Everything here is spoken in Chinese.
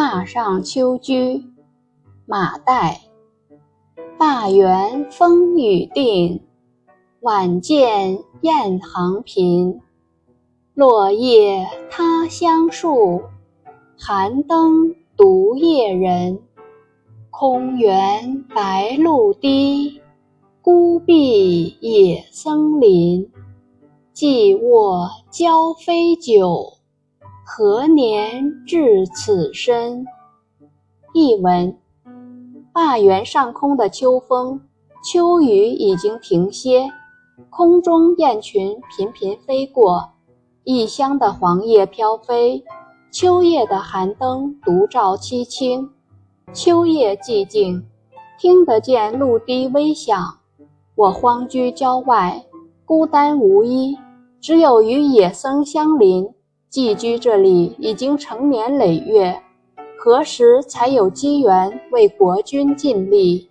坝上秋居，马岱。灞原风雨定，晚见雁行频。落叶他乡树，寒灯独夜人。空园白露滴，孤壁野僧林。寄卧交飞酒，何年至此身？译文：灞原上空的秋风，秋雨已经停歇，空中雁群频频飞过，异乡的黄叶飘飞，秋夜的寒灯独照凄清。秋夜寂静，听得见露滴微响。我荒居郊外，孤单无依。只有与野僧相邻，寄居这里已经成年累月，何时才有机缘为国君尽力？